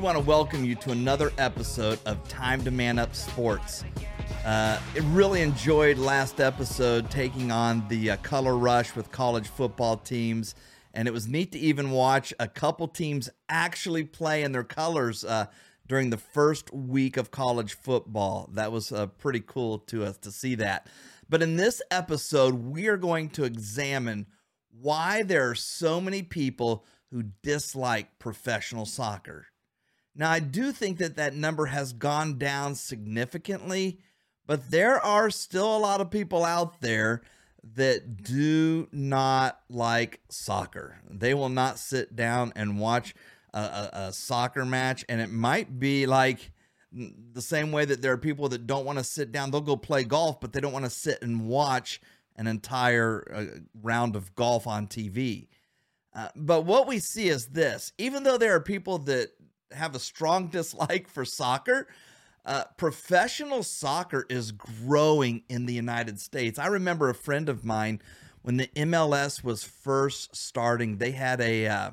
want to welcome you to another episode of Time to Man Up Sports. Uh, I really enjoyed last episode taking on the uh, color rush with college football teams, and it was neat to even watch a couple teams actually play in their colors uh, during the first week of college football. That was uh, pretty cool to us to see that. But in this episode, we are going to examine why there are so many people who dislike professional soccer. Now, I do think that that number has gone down significantly, but there are still a lot of people out there that do not like soccer. They will not sit down and watch a, a, a soccer match, and it might be like the same way that there are people that don't want to sit down. They'll go play golf, but they don't want to sit and watch an entire uh, round of golf on TV. Uh, but what we see is this even though there are people that have a strong dislike for soccer, uh, professional soccer is growing in the United States. I remember a friend of mine when the MLS was first starting, they had a uh,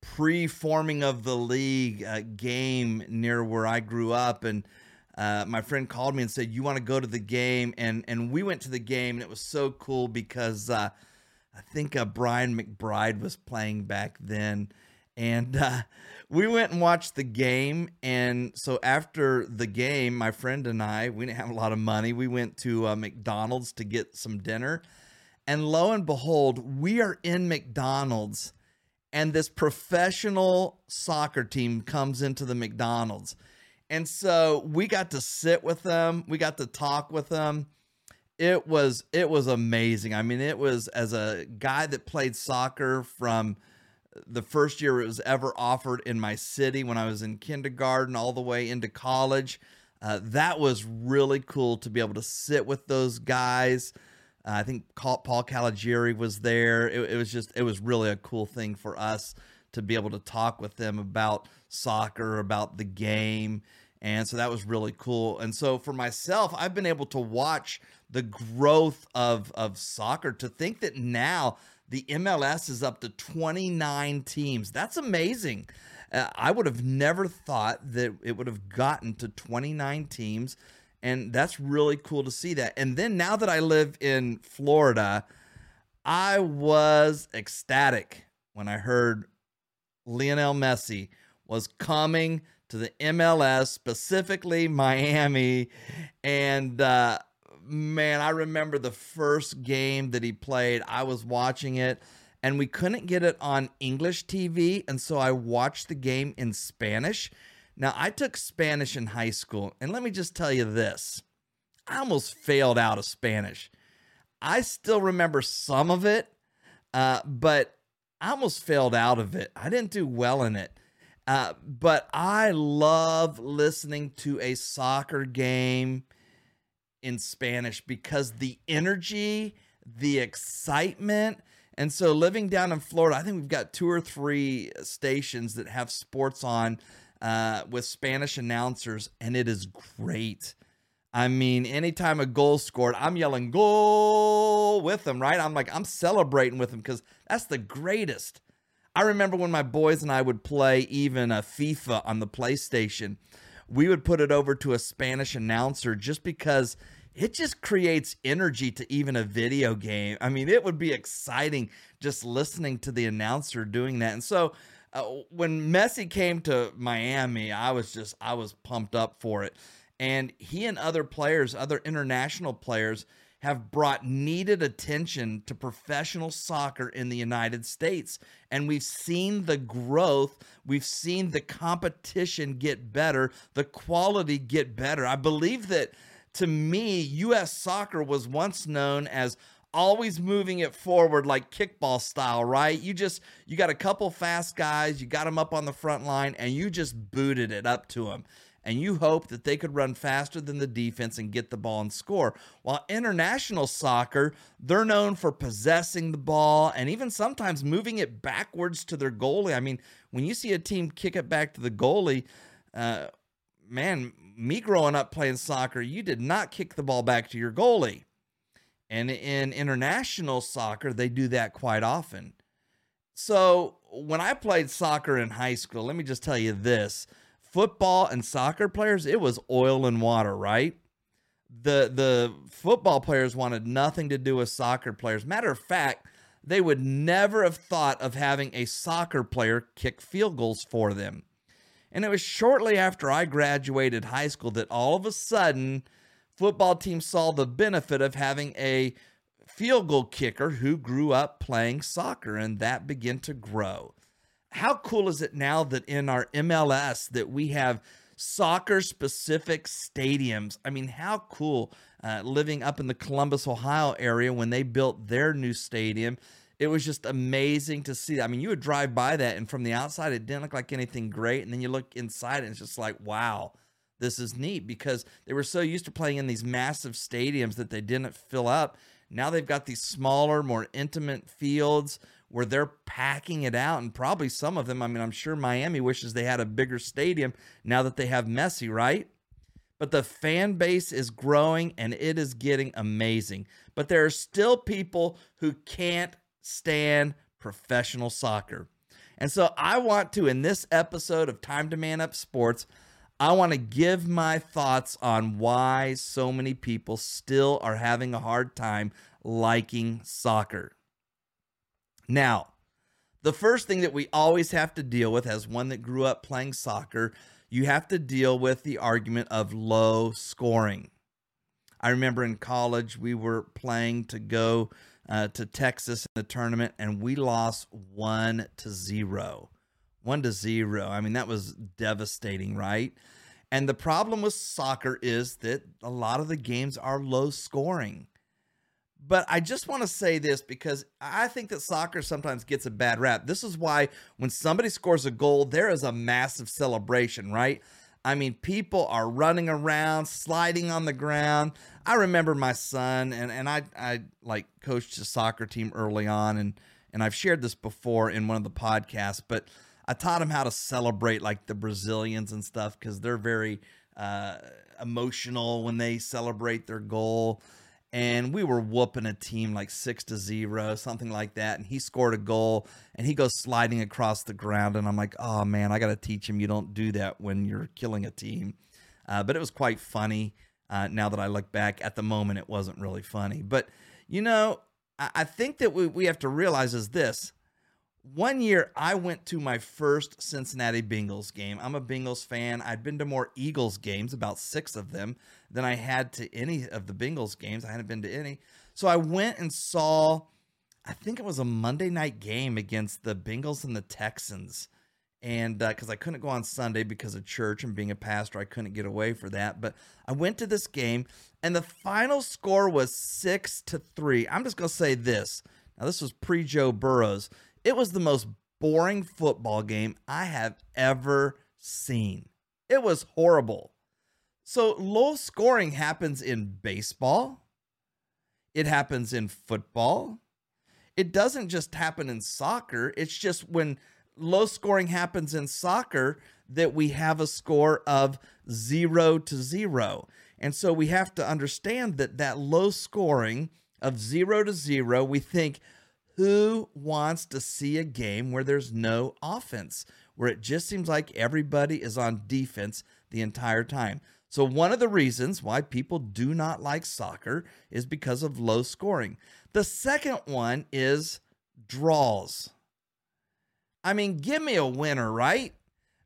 pre forming of the league uh, game near where I grew up. And uh, my friend called me and said, "You want to go to the game?" And and we went to the game, and it was so cool because uh, I think uh, Brian McBride was playing back then, and uh, we went and watched the game. And so after the game, my friend and I, we didn't have a lot of money. We went to uh, McDonald's to get some dinner, and lo and behold, we are in McDonald's, and this professional soccer team comes into the McDonald's and so we got to sit with them, we got to talk with them. It was it was amazing. I mean, it was as a guy that played soccer from the first year it was ever offered in my city when I was in kindergarten all the way into college. Uh, that was really cool to be able to sit with those guys. Uh, I think Paul Caligiuri was there. It, it was just, it was really a cool thing for us to be able to talk with them about soccer, about the game. And so that was really cool. And so for myself, I've been able to watch the growth of, of soccer to think that now the MLS is up to 29 teams. That's amazing. Uh, I would have never thought that it would have gotten to 29 teams. And that's really cool to see that. And then now that I live in Florida, I was ecstatic when I heard Lionel Messi was coming to the MLS, specifically Miami. And uh, man, I remember the first game that he played. I was watching it and we couldn't get it on English TV. And so I watched the game in Spanish. Now, I took Spanish in high school. And let me just tell you this I almost failed out of Spanish. I still remember some of it, uh, but I almost failed out of it. I didn't do well in it. Uh, but I love listening to a soccer game in Spanish because the energy, the excitement. And so living down in Florida, I think we've got two or three stations that have sports on uh, with Spanish announcers, and it is great. I mean, anytime a goal scored, I'm yelling goal with them, right? I'm like, I'm celebrating with them because that's the greatest. I remember when my boys and I would play even a FIFA on the PlayStation, we would put it over to a Spanish announcer just because it just creates energy to even a video game. I mean, it would be exciting just listening to the announcer doing that. And so uh, when Messi came to Miami, I was just, I was pumped up for it. And he and other players, other international players, have brought needed attention to professional soccer in the United States. And we've seen the growth, we've seen the competition get better, the quality get better. I believe that to me, US soccer was once known as always moving it forward like kickball style, right? You just you got a couple fast guys, you got them up on the front line and you just booted it up to them and you hope that they could run faster than the defense and get the ball and score. While international soccer, they're known for possessing the ball and even sometimes moving it backwards to their goalie. I mean, when you see a team kick it back to the goalie, uh, man, me growing up playing soccer, you did not kick the ball back to your goalie. And in international soccer, they do that quite often. So, when I played soccer in high school, let me just tell you this football and soccer players, it was oil and water, right? The the football players wanted nothing to do with soccer players. Matter of fact, they would never have thought of having a soccer player kick field goals for them. And it was shortly after I graduated high school that all of a sudden football teams saw the benefit of having a field goal kicker who grew up playing soccer and that began to grow. How cool is it now that in our MLS that we have soccer specific stadiums? I mean, how cool uh, living up in the Columbus, Ohio area when they built their new stadium. It was just amazing to see. I mean, you would drive by that, and from the outside, it didn't look like anything great. And then you look inside, and it's just like, wow, this is neat because they were so used to playing in these massive stadiums that they didn't fill up. Now they've got these smaller, more intimate fields where they're packing it out. And probably some of them, I mean, I'm sure Miami wishes they had a bigger stadium now that they have Messi, right? But the fan base is growing and it is getting amazing. But there are still people who can't stand professional soccer. And so I want to, in this episode of Time to Man Up Sports, I want to give my thoughts on why so many people still are having a hard time liking soccer. Now, the first thing that we always have to deal with, as one that grew up playing soccer, you have to deal with the argument of low scoring. I remember in college, we were playing to go uh, to Texas in the tournament, and we lost one to zero. One to zero. I mean, that was devastating, right? And the problem with soccer is that a lot of the games are low scoring. But I just want to say this because I think that soccer sometimes gets a bad rap. This is why when somebody scores a goal, there is a massive celebration, right? I mean, people are running around, sliding on the ground. I remember my son, and, and I, I like coached a soccer team early on, and, and I've shared this before in one of the podcasts, but I taught him how to celebrate like the Brazilians and stuff because they're very uh, emotional when they celebrate their goal. And we were whooping a team like six to zero, something like that. And he scored a goal and he goes sliding across the ground. And I'm like, oh man, I got to teach him you don't do that when you're killing a team. Uh, but it was quite funny. Uh, now that I look back at the moment, it wasn't really funny. But, you know, I, I think that we, we have to realize is this one year I went to my first Cincinnati Bengals game. I'm a Bengals fan. I'd been to more Eagles games, about six of them, than I had to any of the Bengals games. I hadn't been to any. So I went and saw, I think it was a Monday night game against the Bengals and the Texans. And because uh, I couldn't go on Sunday because of church and being a pastor, I couldn't get away for that. But I went to this game, and the final score was six to three. I'm just going to say this. Now, this was pre Joe Burrows it was the most boring football game I have ever seen. It was horrible. So, low scoring happens in baseball, it happens in football. It doesn't just happen in soccer. It's just when low scoring happens in soccer that we have a score of zero to zero. And so we have to understand that that low scoring of zero to zero, we think, who wants to see a game where there's no offense, where it just seems like everybody is on defense the entire time? So, one of the reasons why people do not like soccer is because of low scoring. The second one is draws. I mean, give me a winner, right?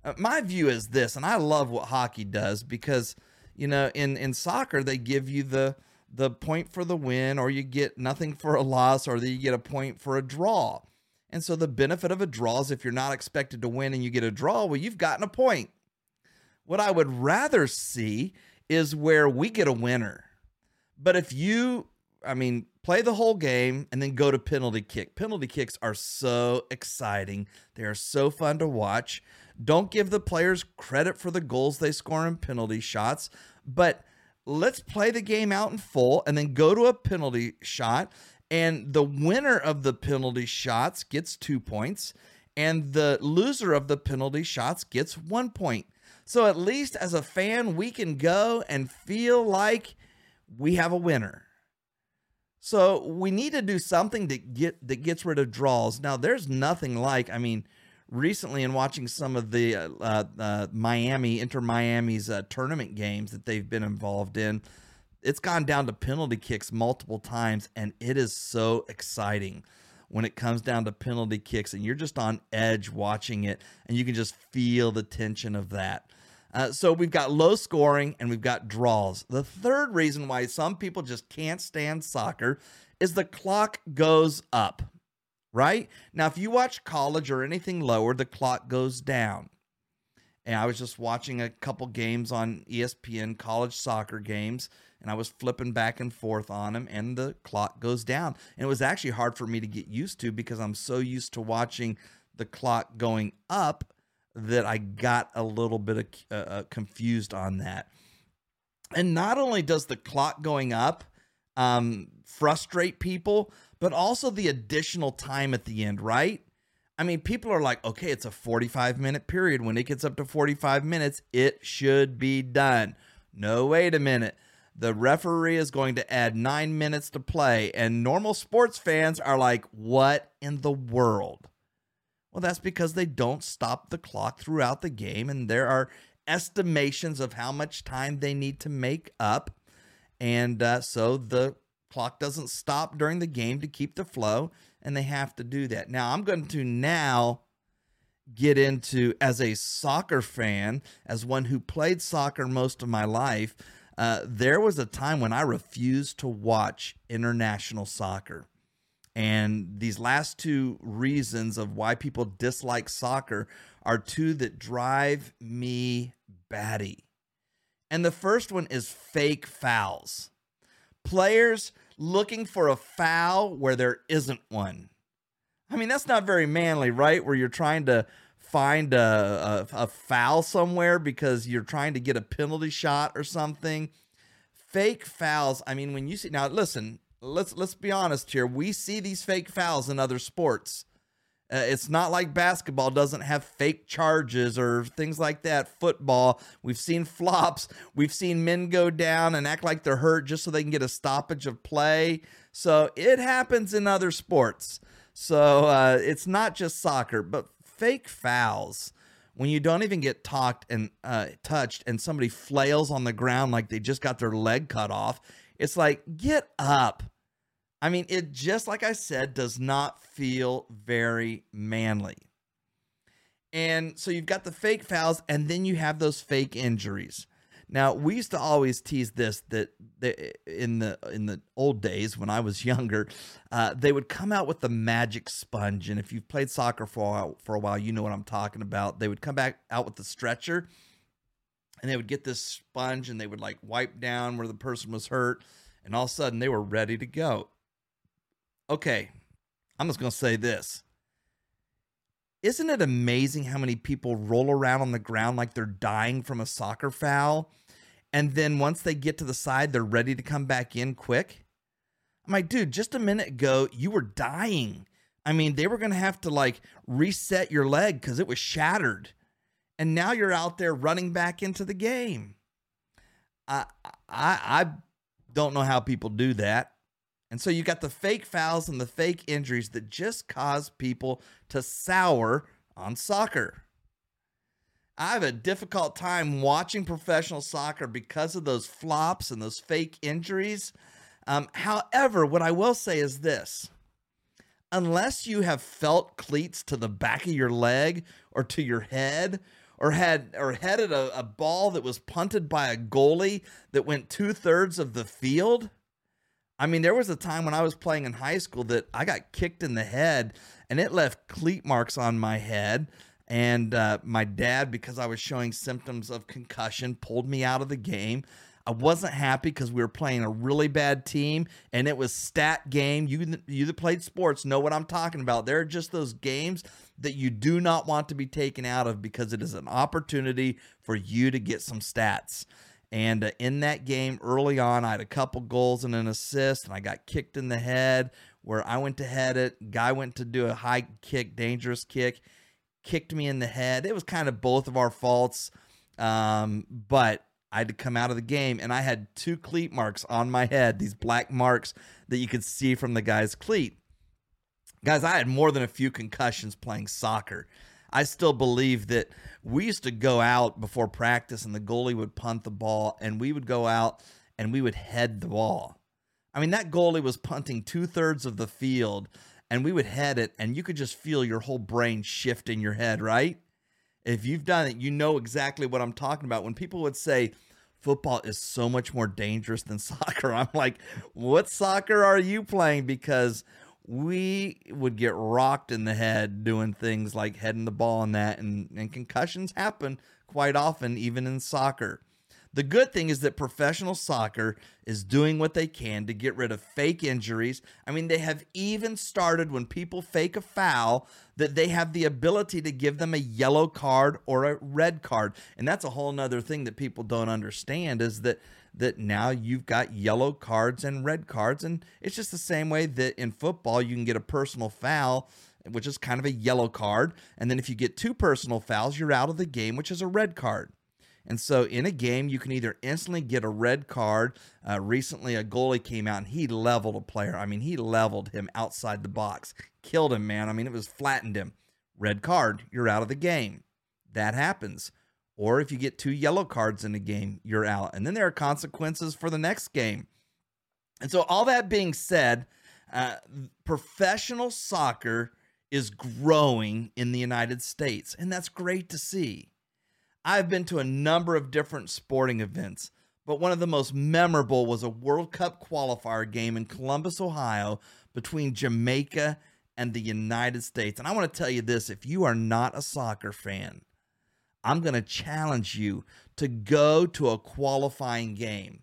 Uh, my view is this, and I love what hockey does because, you know, in, in soccer, they give you the the point for the win, or you get nothing for a loss, or you get a point for a draw. And so the benefit of a draw is if you're not expected to win and you get a draw, well, you've gotten a point. What I would rather see is where we get a winner. But if you, I mean, play the whole game and then go to penalty kick. Penalty kicks are so exciting. They are so fun to watch. Don't give the players credit for the goals they score in penalty shots, but let's play the game out in full and then go to a penalty shot. And the winner of the penalty shots gets two points, and the loser of the penalty shots gets one point. So at least as a fan, we can go and feel like we have a winner. So we need to do something to get that gets rid of draws. Now, there's nothing like, I mean, recently in watching some of the uh, uh, uh Miami, Inter Miami's uh, tournament games that they've been involved in, it's gone down to penalty kicks multiple times, and it is so exciting when it comes down to penalty kicks, and you're just on edge watching it, and you can just feel the tension of that. Uh, so we've got low scoring and we've got draws. The third reason why some people just can't stand soccer is the clock goes up, right? Now, if you watch college or anything lower, the clock goes down. And I was just watching a couple games on ESPN, college soccer games, and I was flipping back and forth on them, and the clock goes down. And it was actually hard for me to get used to because I'm so used to watching the clock going up that I got a little bit of, uh, uh, confused on that. And not only does the clock going up um, frustrate people, but also the additional time at the end, right? I mean, people are like, okay, it's a 45 minute period. When it gets up to 45 minutes, it should be done. No, wait a minute. The referee is going to add nine minutes to play. And normal sports fans are like, what in the world? Well, that's because they don't stop the clock throughout the game, and there are estimations of how much time they need to make up. And uh, so the clock doesn't stop during the game to keep the flow, and they have to do that. Now, I'm going to now get into, as a soccer fan, as one who played soccer most of my life, uh, there was a time when I refused to watch international soccer. And these last two reasons of why people dislike soccer are two that drive me batty. And the first one is fake fouls. Players looking for a foul where there isn't one. I mean, that's not very manly, right? Where you're trying to find a, a, a, foul somewhere because you're trying to get a penalty shot or something. Fake fouls. I mean, when you see now, listen, let's let's be honest here. We see these fake fouls in other sports. Uh, it's not like basketball doesn't have fake charges or things like that. Football, we've seen flops. We've seen men go down and act like they're hurt just so they can get a stoppage of play. So it happens in other sports. So uh, it's not just soccer, but fake fouls when you don't even get talked and uh, touched and somebody flails on the ground like they just got their leg cut off it's like, get up. I mean, it just like I said, does not feel very manly. And so you've got the fake fouls, and then you have those fake injuries. Now we used to always tease this that in the in the old days when I was younger, uh, they would come out with the magic sponge, and if you've played soccer for a while, for a while, you know what I'm talking about. They would come back out with the stretcher, and they would get this sponge and they would like wipe down where the person was hurt and all of a sudden they were ready to go okay i'm just going to say this isn't it amazing how many people roll around on the ground like they're dying from a soccer foul and then once they get to the side they're ready to come back in quick i'm like dude just a minute ago you were dying i mean they were going to have to like reset your leg because it was shattered and now you're out there running back into the game. I I I don't know how people do that. And so you got the fake fouls and the fake injuries that just cause people to sour on soccer. I have a difficult time watching professional soccer because of those flops and those fake injuries. Um, however, what I will say is this unless you have felt cleats to the back of your leg or to your head or had or headed a, a ball that was punted by a goalie that went two thirds of the field. I mean, there was a time when I was playing in high school that I got kicked in the head and it left cleat marks on my head. And uh, my dad, because I was showing symptoms of concussion, pulled me out of the game. I wasn't happy because we were playing a really bad team and it was stat game. You you that played sports know what I'm talking about. There are just those games that you do not want to be taken out of because it is an opportunity for you to get some stats. And uh, in that game early on, I had a couple goals and an assist, and I got kicked in the head where I went to head it. Guy went to do a high kick, dangerous kick, kicked me in the head. It was kind of both of our faults. Um, but I had to come out of the game and I had two cleat marks on my head, these black marks that you could see from the guy's cleat. Guys, I had more than a few concussions playing soccer. I still believe that we used to go out before practice and the goalie would punt the ball and we would go out and we would head the ball. I mean, that goalie was punting two thirds of the field and we would head it and you could just feel your whole brain shift in your head, right? If you've done it, you know exactly what I'm talking about. When people would say, football is so much more dangerous than soccer, I'm like, what soccer are you playing? Because we would get rocked in the head doing things like heading the ball and that, and, and concussions happen quite often, even in soccer. The good thing is that professional soccer is doing what they can to get rid of fake injuries. I mean, they have even started when people fake a foul that they have the ability to give them a yellow card or a red card. And that's a whole nother thing that people don't understand is that that now you've got yellow cards and red cards. And it's just the same way that in football you can get a personal foul which is kind of a yellow card. And then if you get two personal fouls, you're out of the game, which is a red card. And so in a game, you can either instantly get a red card. Uh, recently, a goalie came out and he leveled a player. I mean, he leveled him outside the box, killed him, man. I mean, it was flattened him. Red card, you're out of the game. That happens. Or if you get two yellow cards in a game, you're out. And then there are consequences for the next game. And so, all that being said, uh, professional soccer is growing in the United States, and that's great to see. I've been to a number of different sporting events, but one of the most memorable was a World Cup qualifier game in Columbus, Ohio, between Jamaica and the United States. And I want to tell you this if you are not a soccer fan, I'm going to challenge you to go to a qualifying game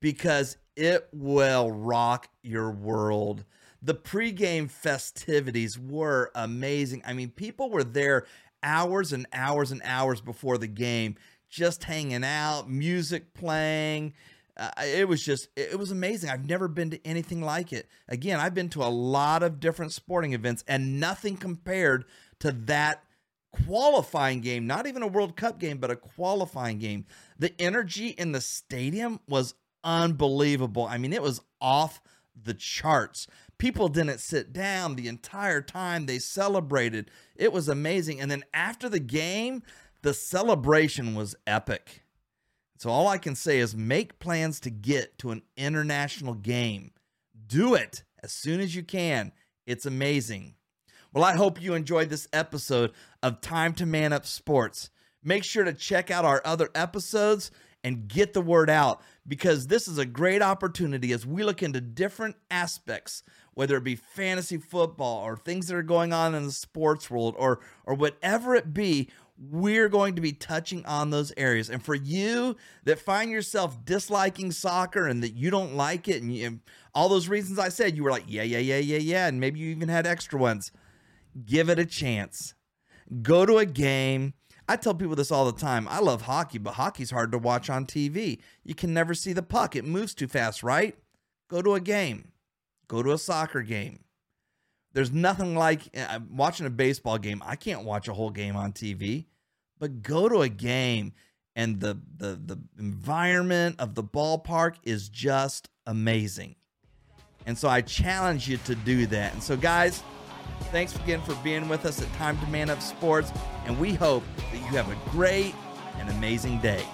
because it will rock your world. The pregame festivities were amazing. I mean, people were there hours and hours and hours before the game, just hanging out, music playing. Uh, it was just, it was amazing. I've never been to anything like it. Again, I've been to a lot of different sporting events and nothing compared to that qualifying game, not even a World Cup game, but a qualifying game. The energy in the stadium was unbelievable. I mean, it was off the charts. People didn't sit down the entire time they celebrated. It was amazing. And then after the game, the celebration was epic. So all I can say is make plans to get to an international game. Do it as soon as you can. It's amazing. Well, I hope you enjoyed this episode of Time to Man Up Sports. Make sure to check out our other episodes and get the word out because this is a great opportunity as we look into different aspects whether it be fantasy football or things that are going on in the sports world or or whatever it be we're going to be touching on those areas and for you that find yourself disliking soccer and that you don't like it and you, all those reasons i said you were like yeah yeah yeah yeah yeah and maybe you even had extra ones give it a chance go to a game I tell people this all the time. I love hockey, but hockey's hard to watch on TV. You can never see the puck, it moves too fast, right? Go to a game. Go to a soccer game. There's nothing like uh, watching a baseball game. I can't watch a whole game on TV, but go to a game and the the the environment of the ballpark is just amazing. And so I challenge you to do that. And so guys, thanks again for being with us at Time to Man Up Sports, and we hope that you have a great and amazing day.